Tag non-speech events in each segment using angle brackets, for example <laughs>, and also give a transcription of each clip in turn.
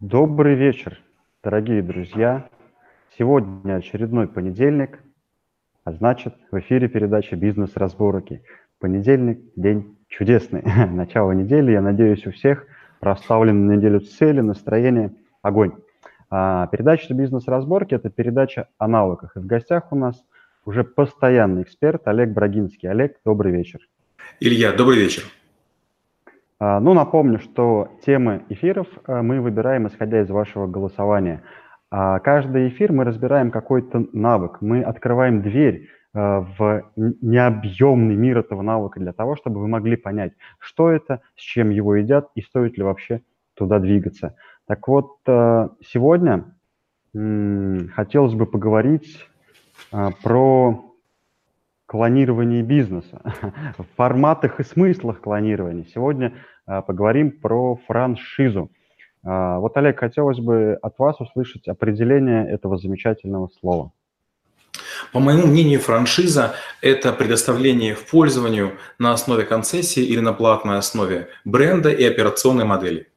Добрый вечер, дорогие друзья. Сегодня очередной понедельник, а значит в эфире передача «Бизнес-разборки». Понедельник – день чудесный. <laughs> Начало недели, я надеюсь, у всех проставлены на неделю цели, настроение, огонь. А, передача «Бизнес-разборки» – это передача о навыках. И в гостях у нас уже постоянный эксперт Олег Брагинский. Олег, добрый вечер. Илья, добрый вечер. А, ну, напомню, что темы эфиров а, мы выбираем, исходя из вашего голосования. А каждый эфир мы разбираем какой-то навык, мы открываем дверь в необъемный мир этого навыка для того, чтобы вы могли понять, что это, с чем его едят и стоит ли вообще туда двигаться. Так вот, сегодня хотелось бы поговорить про клонирование бизнеса, <laughs> в форматах и смыслах клонирования. Сегодня а, поговорим про франшизу. А, вот, Олег, хотелось бы от вас услышать определение этого замечательного слова. По моему мнению, франшиза – это предоставление в пользованию на основе концессии или на платной основе бренда и операционной модели.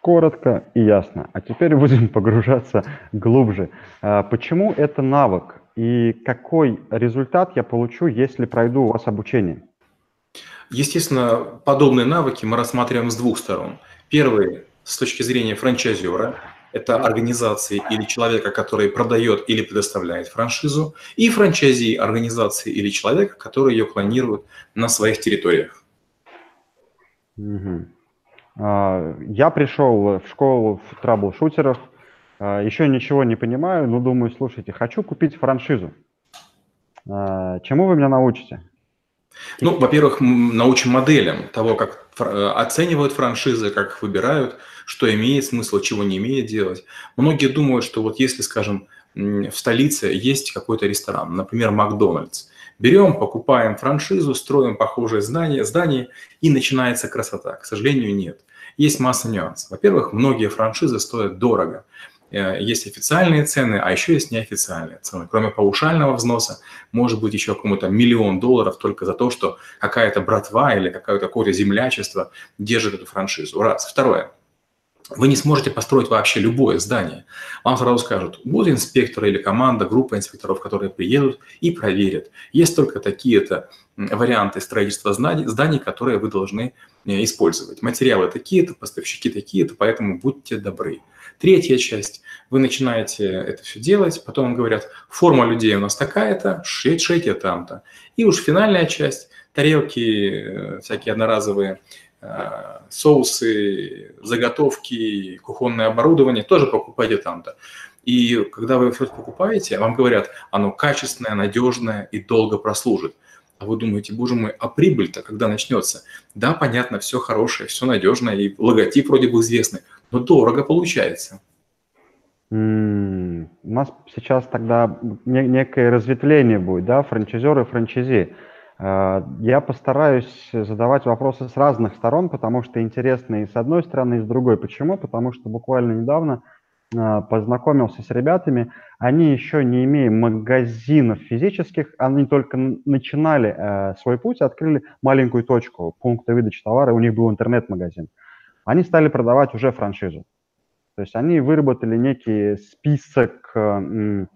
Коротко и ясно. А теперь будем <laughs> погружаться глубже. А, почему это навык и какой результат я получу, если пройду у вас обучение? Естественно, подобные навыки мы рассматриваем с двух сторон. Первый – с точки зрения франчайзера, это организации или человека, который продает или предоставляет франшизу, и франчайзи организации или человека, который ее клонирует на своих территориях. Угу. Я пришел в школу в траблшутеров, а, еще ничего не понимаю, но думаю, слушайте, хочу купить франшизу. А, чему вы меня научите? Ну, во-первых, научим моделям того, как оценивают франшизы, как их выбирают, что имеет смысл, чего не имеет делать. Многие думают, что вот если, скажем, в столице есть какой-то ресторан, например, Макдональдс, берем, покупаем франшизу, строим похожее здание, здание и начинается красота. К сожалению, нет. Есть масса нюансов. Во-первых, многие франшизы стоят дорого. Э, есть официальные цены, а еще есть неофициальные цены. Кроме паушального взноса, может быть еще кому-то миллион долларов только за то, что какая-то братва или какое-то землячество держит эту франшизу. Раз. Второе. Вы не сможете построить вообще любое здание. Вам сразу скажут, будет инспектор или команда, группа инспекторов, которые приедут и проверят. Есть только такие-то варианты строительства зданий, зданий, которые вы должны э, использовать. Материалы такие-то, поставщики такие-то, поэтому будьте добры. Третья часть. Вы начинаете это все делать, потом вам говорят, форма людей у нас такая-то, шейте, там-то. И уж финальная часть, тарелки, э, всякие одноразовые э, соусы, заготовки, кухонное оборудование тоже покупайте там-то. И когда вы все покупаете, вам говорят, оно качественное, надежное и долго прослужит. А вы думаете, боже мой, а прибыль-то когда начнется? Да, понятно, все хорошее, все надежное, и логотип вроде бы известный, но дорого получается. У нас сейчас тогда некое разветвление будет, да, франчайзеры и франчайзи. А, я постараюсь задавать вопросы с разных сторон, потому что интересно и с одной стороны, и с другой. Почему? Потому что буквально недавно а, познакомился с ребятами, они еще не имея магазинов физических, они только начинали э, свой путь, открыли маленькую точку пункта выдачи товара, у них был интернет-магазин они стали продавать уже франшизу. То есть они выработали некий список э,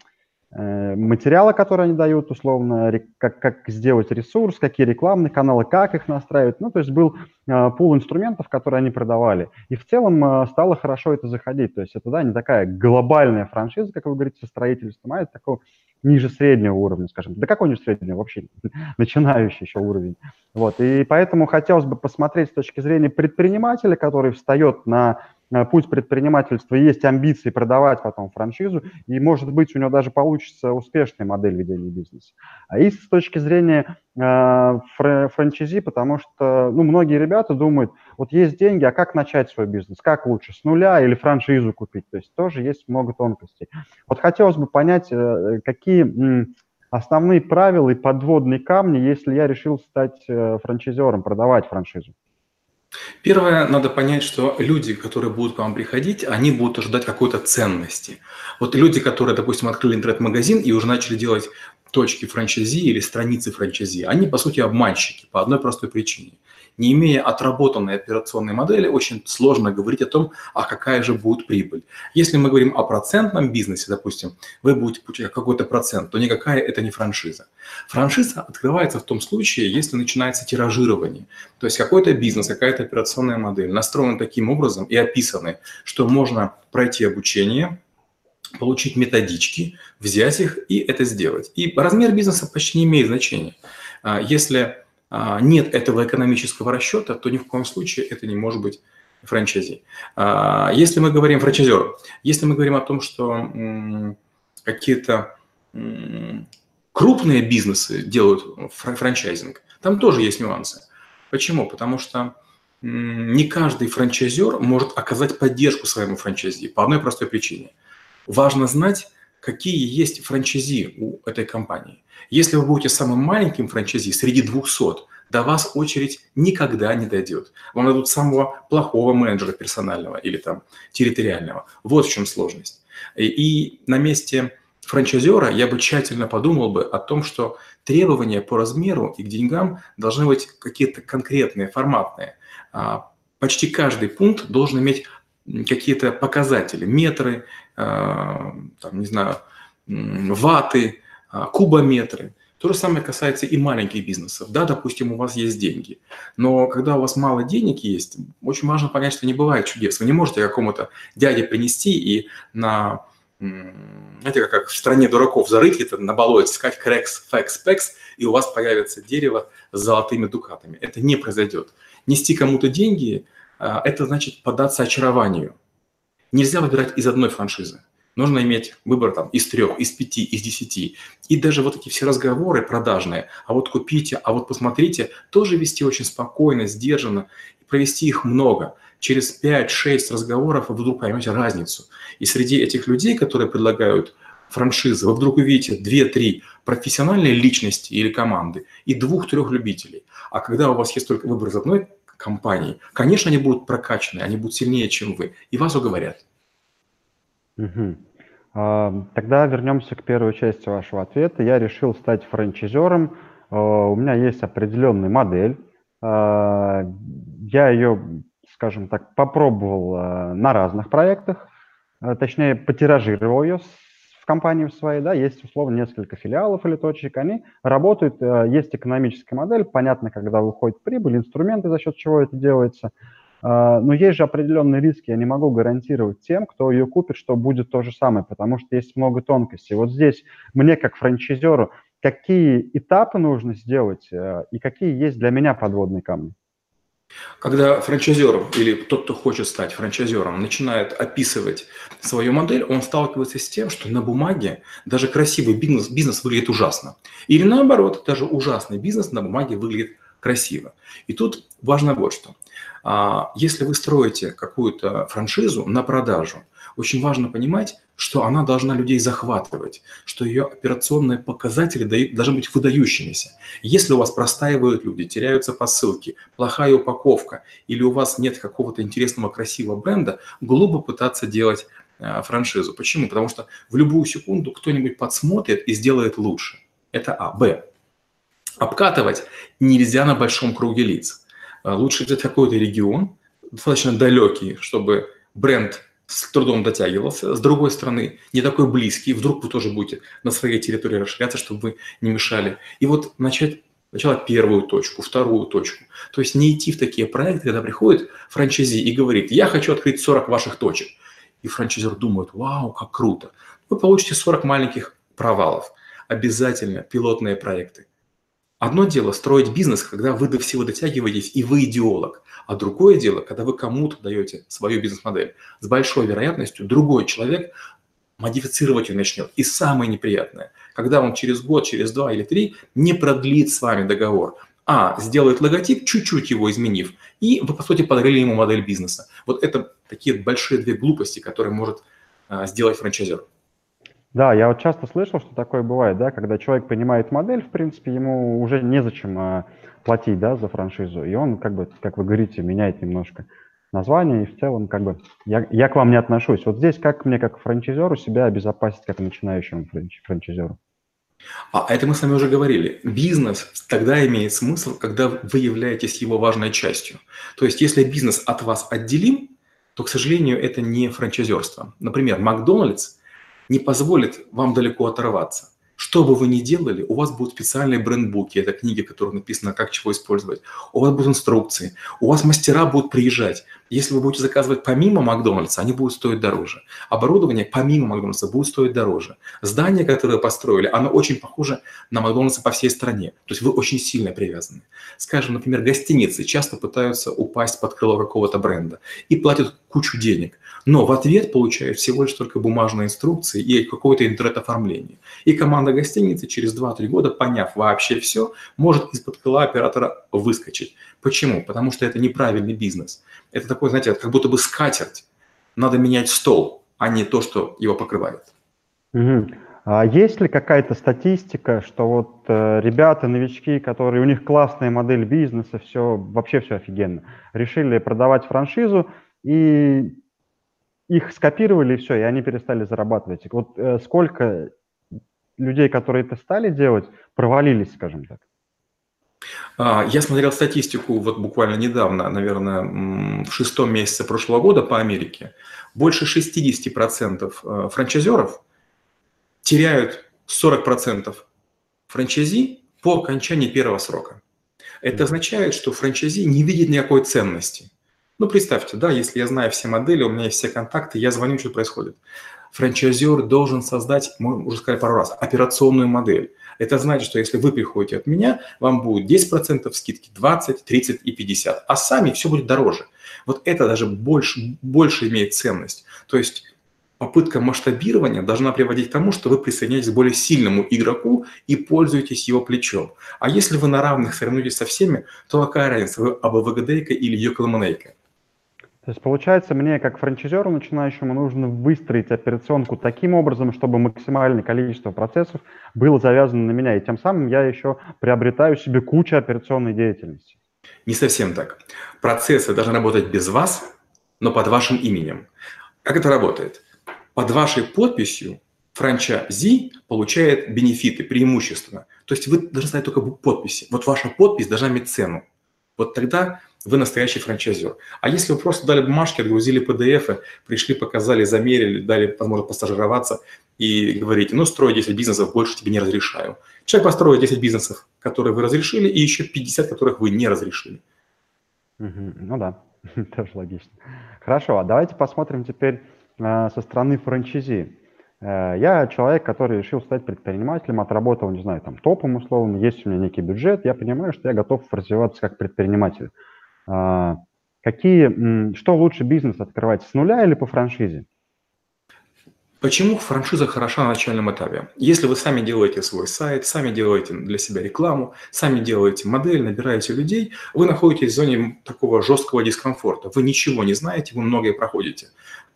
э, материала, который они дают, условно, как, как сделать ресурс, какие рекламные каналы, как их настраивать. Ну, то есть был э, пул инструментов, которые они продавали. И в целом э, стало хорошо это заходить. То есть это, да, не такая глобальная франшиза, как вы говорите, со строительством, а это такого ниже среднего уровня, скажем. Да какой ниже среднего? Вообще <laughs> начинающий еще уровень. Вот. И поэтому хотелось бы посмотреть с точки зрения предпринимателя, который встает на путь предпринимательства, есть амбиции продавать потом франшизу, и, может быть, у него даже получится успешная модель ведения бизнеса. А и с точки зрения э, франчайзи, потому что ну, многие ребята думают, вот есть деньги, а как начать свой бизнес? Как лучше, с нуля или франшизу купить? То есть тоже есть много тонкостей. Вот хотелось бы понять, э, какие основные правила и подводные камни, если я решил стать э, франчайзером, продавать франшизу. Первое, надо понять, что люди, которые будут к вам приходить, они будут ожидать какой-то ценности. Вот люди, которые, допустим, открыли интернет-магазин и уже начали делать точки франчайзи или страницы франчайзи, они, по сути, обманщики по одной простой причине – не имея отработанной операционной модели, очень сложно говорить о том, а какая же будет прибыль. Если мы говорим о процентном бизнесе, допустим, вы будете получать какой-то процент, то никакая это не франшиза. Франшиза открывается в том случае, если начинается тиражирование. То есть какой-то бизнес, какая-то операционная модель настроена таким образом и описаны, что можно пройти обучение, получить методички, взять их и это сделать. И размер бизнеса почти не имеет значения. А если нет этого экономического расчета, то ни в коем случае это не может быть франчайзи. А, если мы говорим франчайзер, если мы говорим о том, что какие-то крупные бизнесы делают франчайзинг, там тоже есть нюансы. Почему? Потому что не каждый франчайзер может оказать поддержку своему франчайзи по одной простой причине. Важно знать, какие есть франчайзи у этой компании. Если вы будете самым маленьким франчайзи среди 200, до вас очередь никогда не дойдет. Вам дадут самого плохого менеджера персонального или там территориального. Вот в чем сложность. И, и на месте франчайзера я бы тщательно подумал бы о том, что требования по размеру и к деньгам должны быть какие-то конкретные, форматные. А, почти каждый пункт должен иметь какие-то показатели, метры, а, там, не знаю, ваты, а, кубометры. То же самое касается и маленьких бизнесов. Да, допустим, у вас есть деньги, но когда у вас мало денег есть, очень важно понять, что не бывает чудес. Вы не можете какому-то дяде принести и на, знаете, как в стране дураков зарыть это на болоте, сказать крекс, фекс, пекс, и у вас появится дерево с золотыми дукатами. Это не произойдет. Нести кому-то деньги это значит податься очарованию. Нельзя выбирать из одной франшизы нужно иметь выбор там из трех, из пяти, из десяти. И даже вот эти все разговоры продажные, а вот купите, а вот посмотрите, тоже вести очень спокойно, сдержанно, и провести их много. Через 5-6 разговоров вы вдруг поймете разницу. И среди этих людей, которые предлагают франшизы, вы вдруг увидите 2-3 профессиональные личности или команды и двух-трех любителей. А когда у вас есть только выбор из одной компании, конечно, они будут прокачаны, они будут сильнее, чем вы, и вас уговорят. Угу. Тогда вернемся к первой части вашего ответа. Я решил стать франчайзером. А, у меня есть определенная модель. А, я ее, скажем так, попробовал на разных проектах. Точнее, потиражировал ее компании в своей. Да, есть, условно, несколько филиалов или точек. Они работают, есть экономическая модель. Понятно, когда выходит прибыль, инструменты, за счет чего это делается – а, но есть же определенные риски, я не могу гарантировать тем, кто ее купит, что будет то же самое, потому что есть много тонкостей. Вот здесь мне, как франчайзеру, какие этапы нужно сделать э, и какие есть для меня подводные камни? Когда франчайзер или тот, кто хочет стать франчайзером, начинает описывать свою модель, он сталкивается с тем, что на бумаге даже красивый бизнес, бизнес выглядит ужасно. Или наоборот, даже ужасный бизнес на бумаге выглядит красиво. И тут важно вот что. А, если вы строите какую-то франшизу на продажу, очень важно понимать, что она должна людей захватывать, что ее операционные показатели должны быть выдающимися. Если у вас простаивают люди, теряются посылки, плохая упаковка, или у вас нет какого-то интересного, красивого бренда, глупо пытаться делать а, франшизу. Почему? Потому что в любую секунду кто-нибудь подсмотрит и сделает лучше. Это А. Б. Обкатывать нельзя на большом круге лиц. А, лучше взять какой-то регион, достаточно далекий, чтобы бренд с трудом дотягивался. С другой стороны, не такой близкий, вдруг вы тоже будете на своей территории расширяться, чтобы вы не мешали. И вот начать сначала первую точку, вторую точку. То есть не идти в такие проекты, когда приходит франчайзи и говорит, я хочу открыть 40 ваших точек. И франчайзер думает, вау, как круто. Вы получите 40 маленьких провалов. Обязательно пилотные проекты. Одно дело строить бизнес, когда вы до всего дотягиваетесь, и вы идеолог. А другое дело, когда вы кому-то даете свою бизнес-модель. С большой вероятностью другой человек модифицировать ее начнет. И самое неприятное, когда он через год, через два или три не продлит с вами договор, а сделает логотип, чуть-чуть его изменив, и вы, по сути, подарили ему модель бизнеса. Вот это такие большие две глупости, которые может а, сделать франчайзер. Да, я вот часто слышал, что такое бывает, да, когда человек понимает модель, в принципе, ему уже незачем а, платить, да, за франшизу, и он, как бы, как вы говорите, меняет немножко название, и в целом, как бы, я, я к вам не отношусь. Вот здесь как мне, как франчайзеру, себя обезопасить, как начинающему франч, франчайзеру? А это мы с вами уже говорили. Бизнес тогда имеет смысл, когда вы являетесь его важной частью. То есть, если бизнес от вас отделим, то, к сожалению, это не франчайзерство. Например, Макдональдс не позволит вам далеко оторваться. Что бы вы ни делали, у вас будут специальные брендбуки, это книги, в которых написано, как чего использовать. У вас будут инструкции, у вас мастера будут приезжать. Если вы будете заказывать помимо Макдональдса, они будут стоить дороже. Оборудование помимо Макдональдса будет стоить дороже. Здание, которое построили, оно очень похоже на Макдональдса по всей стране. То есть вы очень сильно привязаны. Скажем, например, гостиницы часто пытаются упасть под крыло какого-то бренда и платят кучу денег но в ответ получают всего лишь только бумажные инструкции и какое-то интернет-оформление. И команда гостиницы через 2-3 года, поняв вообще все, может из-под крыла оператора выскочить. Почему? Потому что это неправильный бизнес. Это такой, знаете, как будто бы скатерть. Надо менять стол, а не то, что его покрывает. Угу. А есть ли какая-то статистика, что вот э, ребята, новички, которые у них классная модель бизнеса, все вообще все офигенно, решили продавать франшизу и их скопировали, и все, и они перестали зарабатывать. Вот э, сколько людей, которые это стали делать, провалились, скажем так? А, я смотрел статистику вот буквально недавно, наверное, в шестом месяце прошлого года по Америке. Больше 60% э, франчайзеров теряют 40% франчайзи по окончании первого срока. Это означает, что франчайзи не видит никакой ценности. Ну, представьте, да, если я знаю все модели, у меня есть все контакты, я звоню, что происходит. Франчайзер должен создать, мы уже сказали пару раз, операционную модель. Это значит, что если вы приходите от меня, вам будет 10% скидки, 20, 30 и 50, а сами все будет дороже. Вот это даже больше, больше имеет ценность. То есть попытка масштабирования должна приводить к тому, что вы присоединяетесь к более сильному игроку и пользуетесь его плечом. А если вы на равных соревнуетесь со всеми, то какая разница, вы АБВГДейка или Йоколоманейка? То есть получается, мне как франчайзеру начинающему нужно выстроить операционку таким образом, чтобы максимальное количество процессов было завязано на меня, и тем самым я еще приобретаю себе кучу операционной деятельности. Не совсем так. Процессы должны работать без вас, но под вашим именем. Как это работает? Под вашей подписью франчайзи получает бенефиты, преимущества. То есть вы должны знать только подписи. Вот ваша подпись должна иметь цену. Вот тогда вы настоящий франчайзер. А если вы просто дали бумажки, отгрузили PDF, пришли, показали, замерили, дали возможность постажироваться и говорите, ну, строй 10 бизнесов, больше тебе не разрешаю. Человек построит 10 бизнесов, которые вы разрешили, и еще 50, которых вы не разрешили. Ну да, <laughs> тоже логично. Хорошо, а давайте посмотрим теперь э, со стороны франчайзи. Э, я человек, который решил стать предпринимателем, отработал, не знаю, там, топом условно, есть у меня некий бюджет, я понимаю, что я готов развиваться как предприниматель. А, какие, что лучше бизнес открывать, с нуля или по франшизе? Почему франшиза хороша на начальном этапе? Если вы сами делаете свой сайт, сами делаете для себя рекламу, сами делаете модель, набираете людей, вы находитесь в зоне такого жесткого дискомфорта. Вы ничего не знаете, вы многое проходите.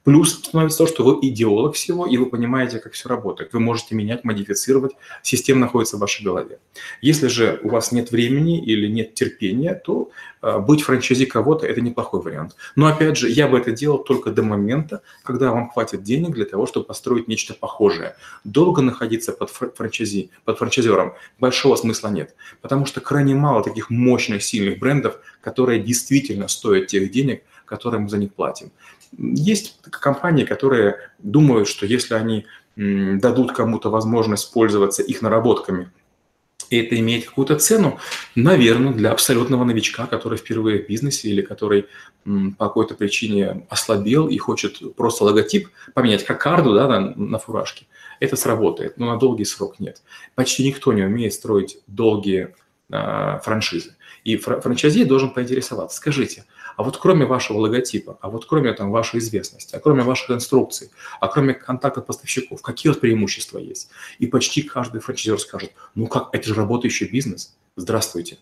Плюс становится то, что вы идеолог всего, и вы понимаете, как все работает. Вы можете менять, модифицировать, система находится в вашей голове. Если же у вас нет времени или нет терпения, то э, быть франчайзи кого-то – это неплохой вариант. Но опять же, я бы это делал только до момента, когда вам хватит денег для того, чтобы построить нечто похожее. Долго находиться под франчайзи, под франчайзером большого смысла нет, потому что крайне мало таких мощных, сильных брендов, которые действительно стоят тех денег, которые мы за них платим. Есть компании, которые думают, что если они дадут кому-то возможность пользоваться их наработками, и это имеет какую-то цену, наверное, для абсолютного новичка, который впервые в бизнесе или который по какой-то причине ослабел и хочет просто логотип поменять, как карду да, на, на фуражке, это сработает, но на долгий срок нет. Почти никто не умеет строить долгие э, франшизы. И франчайзи должен поинтересоваться, скажите, а вот кроме вашего логотипа, а вот кроме там вашей известности, а кроме ваших инструкций, а кроме контактов поставщиков, какие вот преимущества есть? И почти каждый франчайзер скажет, ну как, это же работающий бизнес. Здравствуйте.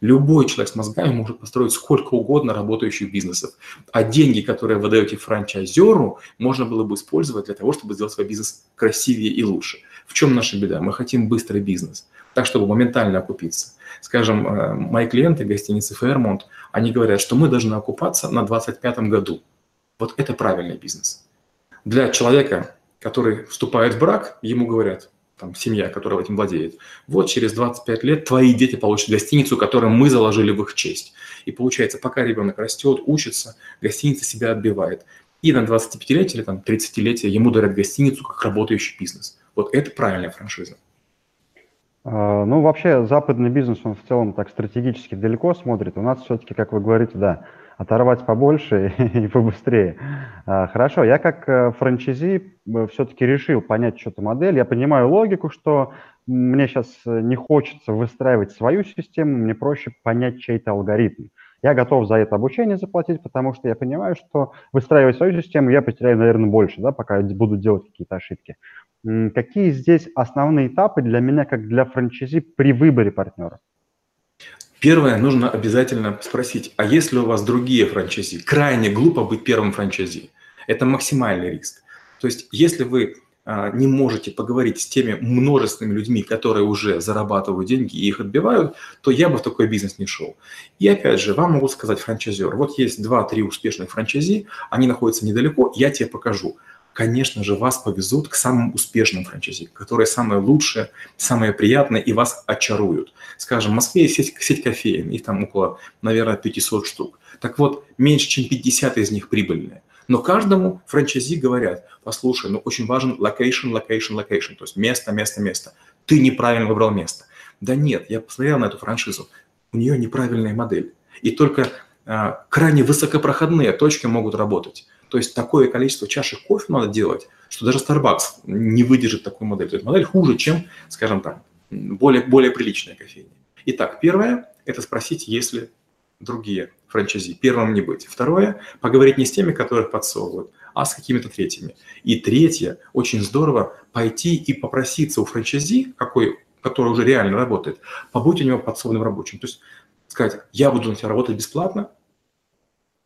Любой человек с мозгами может построить сколько угодно работающих бизнесов. А деньги, которые вы даете франчайзеру, можно было бы использовать для того, чтобы сделать свой бизнес красивее и лучше. В чем наша беда? Мы хотим быстрый бизнес, так, чтобы моментально окупиться. Скажем, э, мои клиенты гостиницы Fairmont, они говорят, что мы должны окупаться на 25 году. Вот это правильный бизнес. Для человека, который вступает в брак, ему говорят, там, семья, которая этим владеет. Вот через 25 лет твои дети получат гостиницу, которую мы заложили в их честь. И получается, пока ребенок растет, учится, гостиница себя отбивает. И на 25-летие или там 30-летие ему дарят гостиницу как работающий бизнес. Вот это правильная франшиза. А, ну, вообще, западный бизнес, он в целом так стратегически далеко смотрит. У нас все-таки, как вы говорите, да, оторвать побольше <laughs> и побыстрее. А, хорошо, я как э, франчайзи э, все-таки решил понять что-то модель. Я понимаю логику, что мне сейчас э, не хочется выстраивать свою систему, мне проще понять чей-то алгоритм. Я готов за это обучение заплатить, потому что я понимаю, что выстраивать свою систему я потеряю, наверное, больше, да, пока буду делать какие-то ошибки. Какие здесь основные этапы для меня, как для франчайзи, при выборе партнера? Первое, нужно обязательно спросить, а есть ли у вас другие франчайзи? Крайне глупо быть первым франчайзи. Это максимальный риск. То есть, если вы а, не можете поговорить с теми множественными людьми, которые уже зарабатывают деньги и их отбивают, то я бы в такой бизнес не шел. И опять же, вам могут сказать франчайзер, вот есть 2-3 успешных франчайзи, они находятся недалеко, я тебе покажу конечно же, вас повезут к самым успешным франчайзи, которые самые лучшие, самые приятные и вас очаруют. Скажем, в Москве есть сеть, сеть кофеин, их там около, наверное, 500 штук. Так вот, меньше чем 50 из них прибыльные. Но каждому франчайзи говорят, послушай, ну очень важен location, location, location, то есть место, место, место. Ты неправильно выбрал место. Да нет, я посмотрел на эту франшизу, у нее неправильная модель. И только а, крайне высокопроходные точки могут работать. То есть такое количество чашек кофе надо делать, что даже Starbucks не выдержит такую модель. То есть модель хуже, чем, скажем так, более, более приличная кофейня. Итак, первое – это спросить, есть ли другие франчайзи. Первым не быть. Второе – поговорить не с теми, которых подсовывают, а с какими-то третьими. И третье – очень здорово пойти и попроситься у франчайзи, какой, который уже реально работает, побудь у него подсобным рабочим. То есть сказать, я буду на тебя работать бесплатно,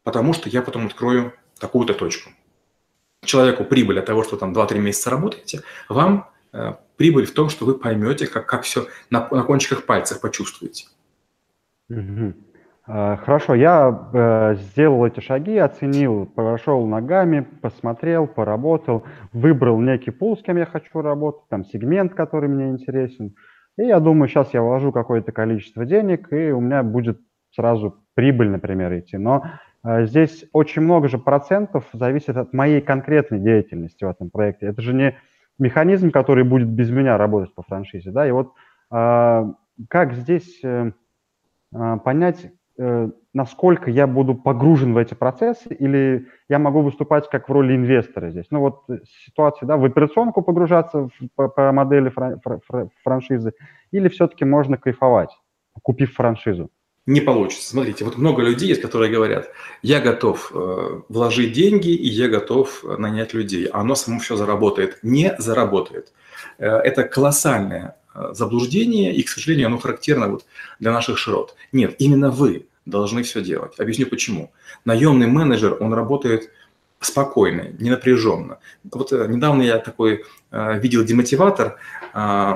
потому что я потом открою такую-то точку. Человеку прибыль от того, что там 2-3 месяца работаете, вам э, прибыль в том, что вы поймете, как, как все на, на кончиках пальцев почувствуете. Угу. Хорошо, я э, сделал эти шаги, оценил, прошел ногами, посмотрел, поработал, выбрал некий пул, с кем я хочу работать, там сегмент, который мне интересен. И я думаю, сейчас я вложу какое-то количество денег, и у меня будет сразу прибыль, например, идти. Но здесь очень много же процентов зависит от моей конкретной деятельности в этом проекте. Это же не механизм, который будет без меня работать по франшизе. Да? И вот э, как здесь э, понять, э, насколько я буду погружен в эти процессы, или я могу выступать как в роли инвестора здесь. Ну вот ситуация, да, в операционку погружаться по, модели фран, фран, франшизы, или все-таки можно кайфовать, купив франшизу не получится. Смотрите, вот много людей есть, которые говорят, я готов э, вложить деньги и я готов нанять людей, а оно само все заработает. Не заработает. Э, это колоссальное э, заблуждение, и, к сожалению, оно характерно вот для наших широт. Нет, именно вы должны все делать. Объясню почему. Наемный менеджер, он работает спокойно, не напряженно. Вот э, недавно я такой э, видел демотиватор, э,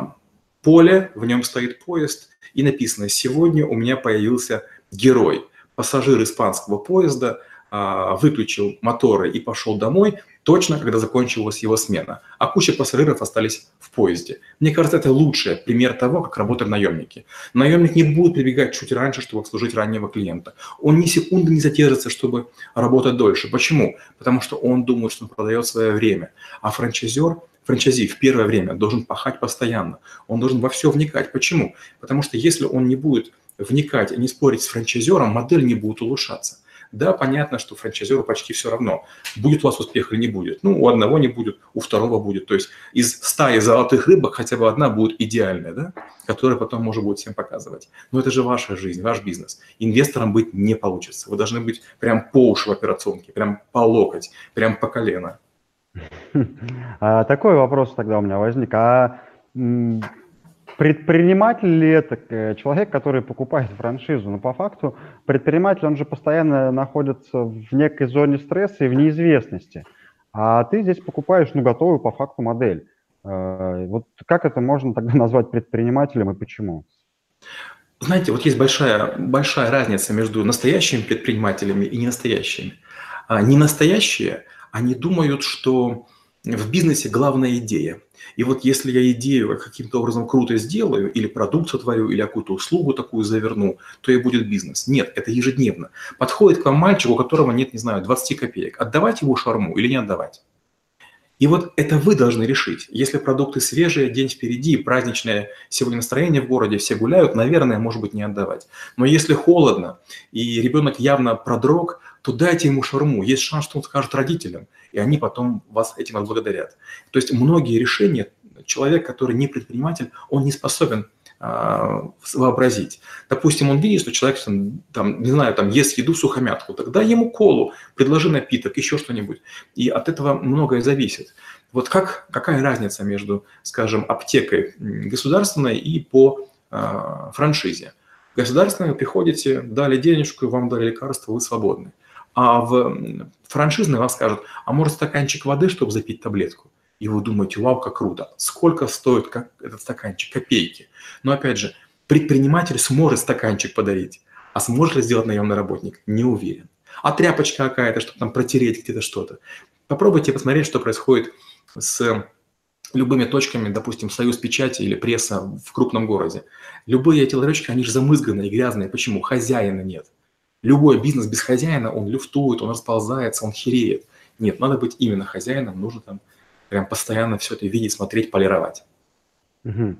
поле, в нем стоит поезд, и написано «Сегодня у меня появился герой». Пассажир испанского поезда а, выключил моторы и пошел домой точно, когда закончилась его смена, а куча пассажиров остались в поезде. Мне кажется, это лучший пример того, как работают наемники. Наемник не будет прибегать чуть раньше, чтобы обслужить раннего клиента. Он ни секунды не задержится, чтобы работать дольше. Почему? Потому что он думает, что он продает свое время. А франчайзер франчайзи в первое время должен пахать постоянно. Он должен во все вникать. Почему? Потому что если он не будет вникать и не спорить с франчайзером, модель не будет улучшаться. Да, понятно, что франчайзеру почти все равно, будет у вас успех или не будет. Ну, у одного не будет, у второго будет. То есть из стаи золотых рыбок хотя бы одна будет идеальная, да, которая потом можно будет всем показывать. Но это же ваша жизнь, ваш бизнес. Инвестором быть не получится. Вы должны быть прям по уши в операционке, прям по локоть, прям по колено. А, такой вопрос тогда у меня возник. А предприниматель ли это э, человек, который покупает франшизу? Но по факту предприниматель, он же постоянно находится в некой зоне стресса и в неизвестности. А ты здесь покупаешь, ну, готовую по факту модель. А, вот как это можно тогда <laughs> назвать предпринимателем и почему? Знаете, вот есть большая, большая разница между настоящими предпринимателями и ненастоящими. А ненастоящие, они думают, что в бизнесе главная идея. И вот если я идею каким-то образом круто сделаю, или продукт сотворю, или какую-то услугу такую заверну, то и будет бизнес. Нет, это ежедневно. Подходит к вам мальчик, у которого нет, не знаю, 20 копеек. Отдавать его шарму или не отдавать? И вот это вы должны решить. Если продукты свежие, день впереди, праздничное сегодня настроение в городе, все гуляют, наверное, может быть, не отдавать. Но если холодно и ребенок явно продрог, то дайте ему шарму. Есть шанс, что он скажет родителям, и они потом вас этим отблагодарят. То есть многие решения человек, который не предприниматель, он не способен а, вообразить. Допустим, он видит, что человек, там, не знаю, там ест еду сухомятку, тогда ему колу, предложи напиток, еще что-нибудь. И от этого многое зависит. Вот как, какая разница между, скажем, аптекой государственной и по э, франшизе? Государственной вы приходите, дали денежку, вам дали лекарство, вы свободны. А в франшизной вам скажут, а может стаканчик воды, чтобы запить таблетку? И вы думаете, вау, как круто. Сколько стоит как этот стаканчик? Копейки. Но опять же, предприниматель сможет стаканчик подарить, а сможет ли сделать наемный работник? Не уверен. А тряпочка какая-то, чтобы там протереть где-то что-то. Попробуйте посмотреть, что происходит с любыми точками, допустим, союз печати или пресса в крупном городе. Любые эти ларечки, они же замызганные, грязные. Почему? Хозяина нет. Любой бизнес без хозяина, он люфтует, он расползается, он хереет. Нет, надо быть именно хозяином, нужно там прям постоянно все это видеть, смотреть, полировать. Угу.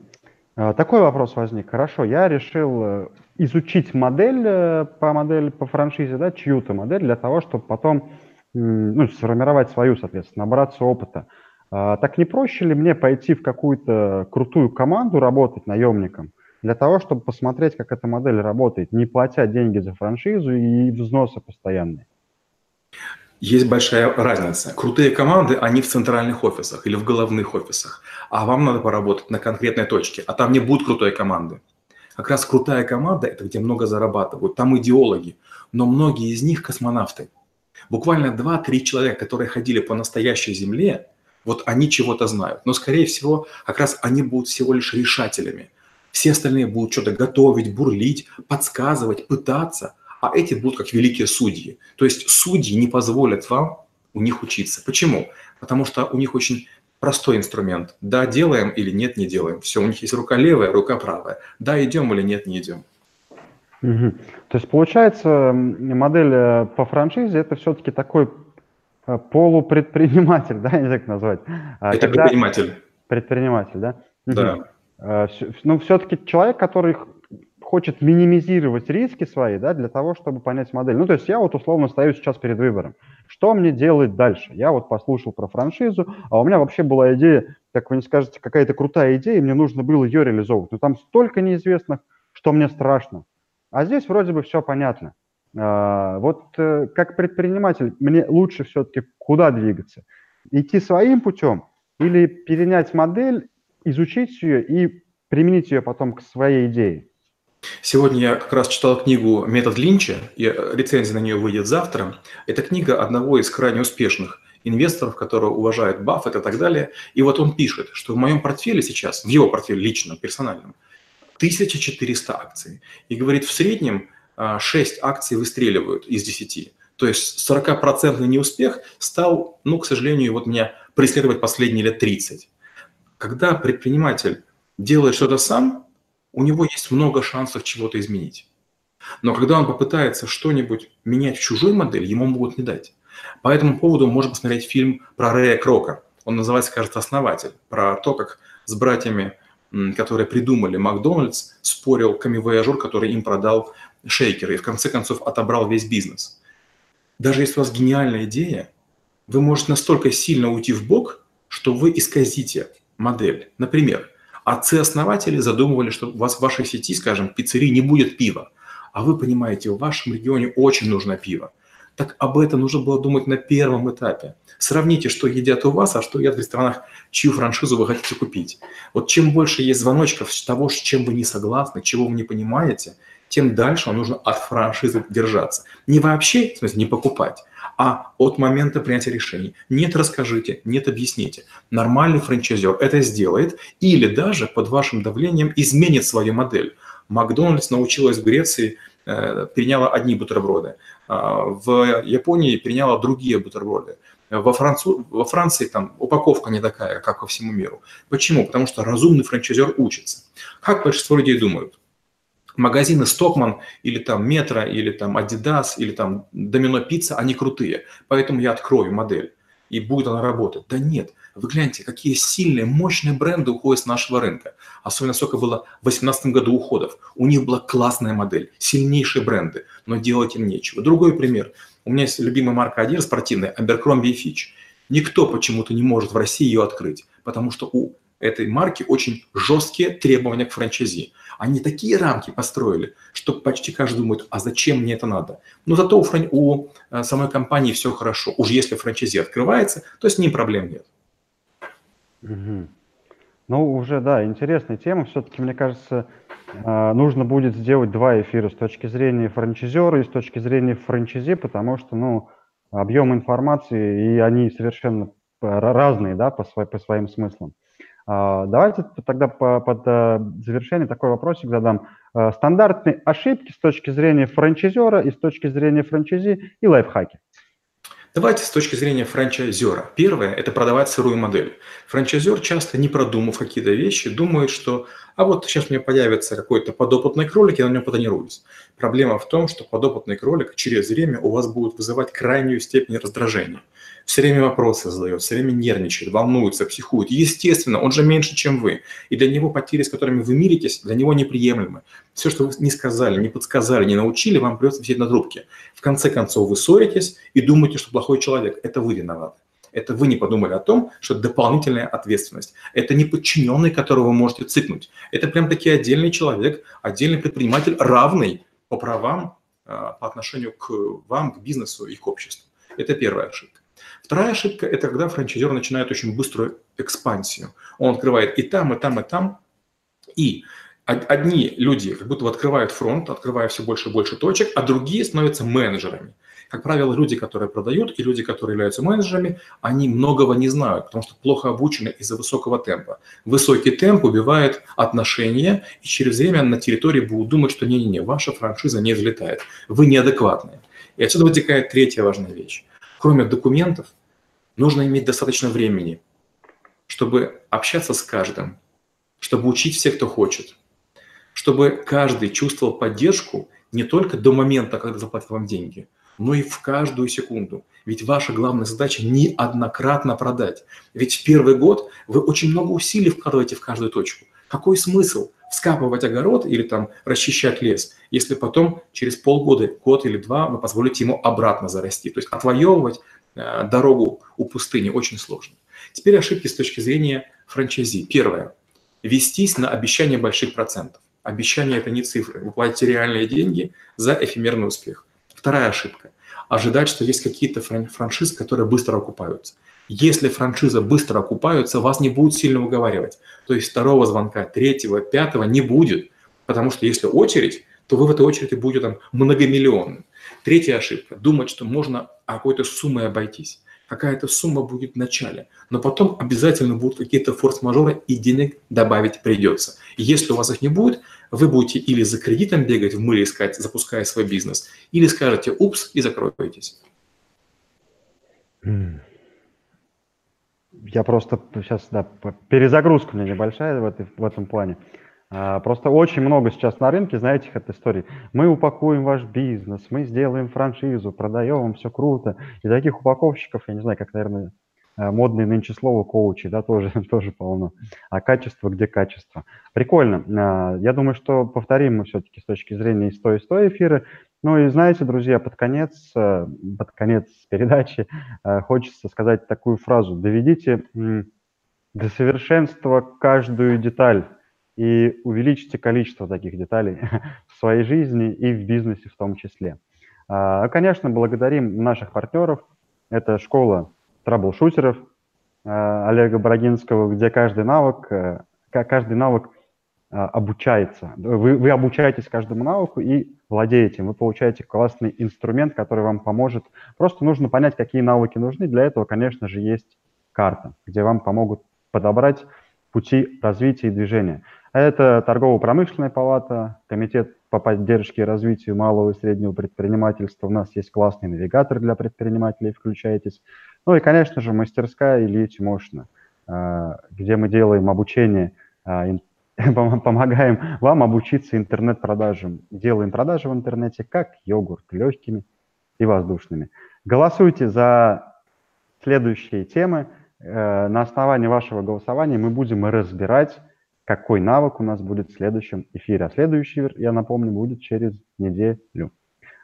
Такой вопрос возник. Хорошо, я решил э, изучить модель э, по модели по франшизе, да, чью-то модель для того, чтобы потом ну, сформировать свою, соответственно, набраться опыта. А, так не проще ли мне пойти в какую-то крутую команду работать наемником, для того, чтобы посмотреть, как эта модель работает, не платя деньги за франшизу и взносы постоянные. Есть большая разница. Крутые команды, они в центральных офисах или в головных офисах, а вам надо поработать на конкретной точке, а там не будет крутой команды. Как раз крутая команда – это где много зарабатывают, там идеологи, но многие из них космонавты. Буквально 2-3 человека, которые ходили по настоящей Земле, вот они чего-то знают. Но, скорее всего, как раз они будут всего лишь решателями. Все остальные будут что-то готовить, бурлить, подсказывать, пытаться, а эти будут как великие судьи. То есть судьи не позволят вам у них учиться. Почему? Потому что у них очень простой инструмент. Да, делаем или нет, не делаем. Все, у них есть рука левая, рука правая. Да, идем или нет, не идем. Угу. То есть получается модель э, по франшизе это все-таки такой э, полупредприниматель, <laughs> да, не знаю как назвать. А это Когда... предприниматель. Предприниматель, да? Да. Ну, все-таки человек, который хочет минимизировать риски свои, да, для того, чтобы понять модель. Ну, то есть я вот условно стою сейчас перед выбором. Что мне делать дальше? Я вот послушал про франшизу, а у меня вообще была идея, как вы не скажете, какая-то крутая идея, и мне нужно было ее реализовывать. Но там столько неизвестных, что мне страшно. А здесь вроде бы все понятно. А, вот э, как предприниматель мне лучше все-таки куда двигаться? Идти своим путем или перенять модель изучить ее и применить ее потом к своей идее. Сегодня я как раз читал книгу «Метод Линча», и рецензия на нее выйдет завтра. Это книга одного из крайне успешных инвесторов, которого уважает Баффет и так далее. И вот он пишет, что в моем портфеле сейчас, в его портфеле личном, персональном, 1400 акций. И говорит, в среднем 6 а, акций выстреливают из 10. То есть 40% неуспех стал, ну, к сожалению, вот меня преследовать последние лет 30. Когда предприниматель делает что-то сам, у него есть много шансов чего-то изменить. Но когда он попытается что-нибудь менять в чужой модели, ему могут не дать. По этому поводу можно посмотреть фильм про Рэя Крока. Он называется, кажется, «Основатель». Про то, как с братьями, которые придумали Макдональдс, спорил камевояжер, который им продал шейкеры и в конце концов отобрал весь бизнес. Даже если у вас гениальная идея, вы можете настолько сильно уйти в бок, что вы исказите модель. Например, отцы-основатели задумывали, что у вас в вашей сети, скажем, пиццерии не будет пива, а вы понимаете, в вашем регионе очень нужно пиво. Так об этом нужно было думать на первом этапе. Сравните, что едят у вас, а что едят в ресторанах, чью франшизу вы хотите купить. Вот чем больше есть звоночков того, с чем вы не согласны, чего вы не понимаете, тем дальше вам нужно от франшизы держаться. Не вообще, в смысле, не покупать, а от момента принятия решений. Нет, расскажите, нет, объясните. Нормальный франчайзер это сделает или даже под вашим давлением изменит свою модель. Макдональдс научилась в Греции, э, переняла одни бутерброды. А в Японии переняла другие бутерброды. Во, Францу... Во Франции там упаковка не такая, как во всему миру. Почему? Потому что разумный франчайзер учится. Как большинство людей думают? Магазины Стокман или там Метро, или там Adidas, или там Домино Пицца, они крутые. Поэтому я открою модель, и будет она работать. Да нет, вы гляньте, какие сильные, мощные бренды уходят с нашего рынка. Особенно сколько было в 2018 году уходов. У них была классная модель, сильнейшие бренды, но делать им нечего. Другой пример. У меня есть любимая марка одежды спортивная, Abercrombie Fitch. Никто почему-то не может в России ее открыть, потому что у этой марки очень жесткие требования к франчайзи. Они такие рамки построили, что почти каждый думает, а зачем мне это надо? Но зато у, фран... у э, самой компании все хорошо. Уж если франчайзи открывается, то с ним проблем нет. Угу. Ну, уже, да, интересная тема. Все-таки, мне кажется, э, нужно будет сделать два эфира с точки зрения франчайзера и с точки зрения франчайзи, потому что, ну, объем информации, и они совершенно разные, да, по, своим, по своим смыслам. А, давайте тогда по, под э, завершение такой вопросик задам. Э, стандартные ошибки с точки зрения франчайзера и с точки зрения франчайзи и лайфхаки. Давайте с точки зрения франчайзера. Первое – это продавать сырую модель. Франчайзер часто, не продумав какие-то вещи, думает, что а вот сейчас у меня появится какой-то подопытный кролик, я на нем потренируюсь. Проблема в том, что подопытный кролик через время у вас будет вызывать крайнюю степень раздражения все время вопросы задает, все время нервничает, волнуется, психует. Естественно, он же меньше, чем вы. И для него потери, с которыми вы миритесь, для него неприемлемы. Все, что вы не сказали, не подсказали, не научили, вам придется висеть на трубке. В конце концов, вы ссоритесь и думаете, что плохой человек. Это вы виноваты. Это вы не подумали о том, что это дополнительная ответственность. Это не подчиненный, которого вы можете цикнуть. Это прям таки отдельный человек, отдельный предприниматель, равный по правам а, по отношению к вам, к бизнесу и к обществу. Это первая ошибка. Вторая ошибка – это когда франчайзер начинает очень быструю экспансию. Он открывает и там, и там, и там. И одни люди как будто бы открывают фронт, открывая все больше и больше точек, а другие становятся менеджерами. Как правило, люди, которые продают, и люди, которые являются менеджерами, они многого не знают, потому что плохо обучены из-за высокого темпа. Высокий темп убивает отношения, и через время на территории будут думать, что не-не-не, ваша франшиза не взлетает, вы неадекватные. И отсюда вытекает третья важная вещь кроме документов, нужно иметь достаточно времени, чтобы общаться с каждым, чтобы учить всех, кто хочет, чтобы каждый чувствовал поддержку не только до момента, когда заплатят вам деньги, но и в каждую секунду. Ведь ваша главная задача неоднократно продать. Ведь в первый год вы очень много усилий вкладываете в каждую точку. Какой смысл вскапывать огород или там расчищать лес, если потом через полгода, год или два вы позволите ему обратно зарасти. То есть отвоевывать э, дорогу у пустыни очень сложно. Теперь ошибки с точки зрения франчайзи. Первое. Вестись на обещание больших процентов. Обещание – это не цифры. Вы платите реальные деньги за эфемерный успех. Вторая ошибка. Ожидать, что есть какие-то франшизы, которые быстро окупаются. Если франшиза быстро окупаются, вас не будут сильно уговаривать. То есть второго звонка, третьего, пятого не будет. Потому что если очередь, то вы в этой очереди будете там многомиллионным. Третья ошибка – думать, что можно какой-то суммой обойтись. Какая-то сумма будет в начале, но потом обязательно будут какие-то форс-мажоры, и денег добавить придется. Если у вас их не будет, вы будете или за кредитом бегать, в мыле искать, запуская свой бизнес, или скажете «упс» и закроетесь. Я просто сейчас, да, перезагрузка у меня небольшая в, этой, в этом плане. А, просто очень много сейчас на рынке, знаете, от истории. Мы упакуем ваш бизнес, мы сделаем франшизу, продаем вам, все круто. И таких упаковщиков, я не знаю, как, наверное, э, модные нынче слово коучи, да, <laughs> тоже, тоже полно. А качество, где качество? Прикольно. А, я думаю, что повторим мы все-таки с точки зрения и сто, и сто эфиры. Ну и знаете, друзья, под конец, э, под конец передачи э, хочется сказать такую фразу. Доведите до совершенства каждую деталь и увеличьте количество таких деталей <laughs> в своей жизни и в бизнесе в том числе. А, конечно, благодарим наших партнеров. Это школа траблшутеров э, Олега Брагинского, где каждый навык, каждый навык обучается. Вы, вы обучаетесь каждому навыку и владеете, вы получаете классный инструмент, который вам поможет. Просто нужно понять, какие навыки нужны. Для этого, конечно же, есть карта, где вам помогут подобрать пути развития и движения. Это торгово-промышленная палата, комитет по поддержке и развитию малого и среднего предпринимательства. У нас есть классный навигатор для предпринимателей, включайтесь. Ну и, конечно же, мастерская Ильи Тимошина, где мы делаем обучение, <laughs> помогаем вам обучиться интернет-продажам. Делаем продажи в интернете как йогурт, легкими и воздушными. Голосуйте за следующие темы. Э, на основании вашего голосования мы будем разбирать, какой навык у нас будет в следующем эфире. А следующий, я напомню, будет через неделю.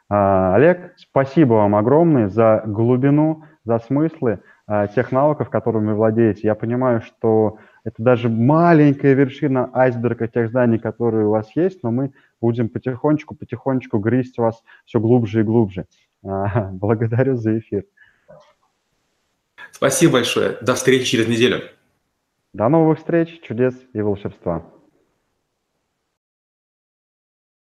А, Олег, спасибо вам огромное за глубину, за смыслы а, тех навыков, которыми вы владеете. Я понимаю, что это даже маленькая вершина айсберга тех знаний, которые у вас есть, но мы будем потихонечку, потихонечку грызть вас все глубже и глубже. А, благодарю за эфир. Спасибо большое. До встречи через неделю. До новых встреч, чудес и волшебства.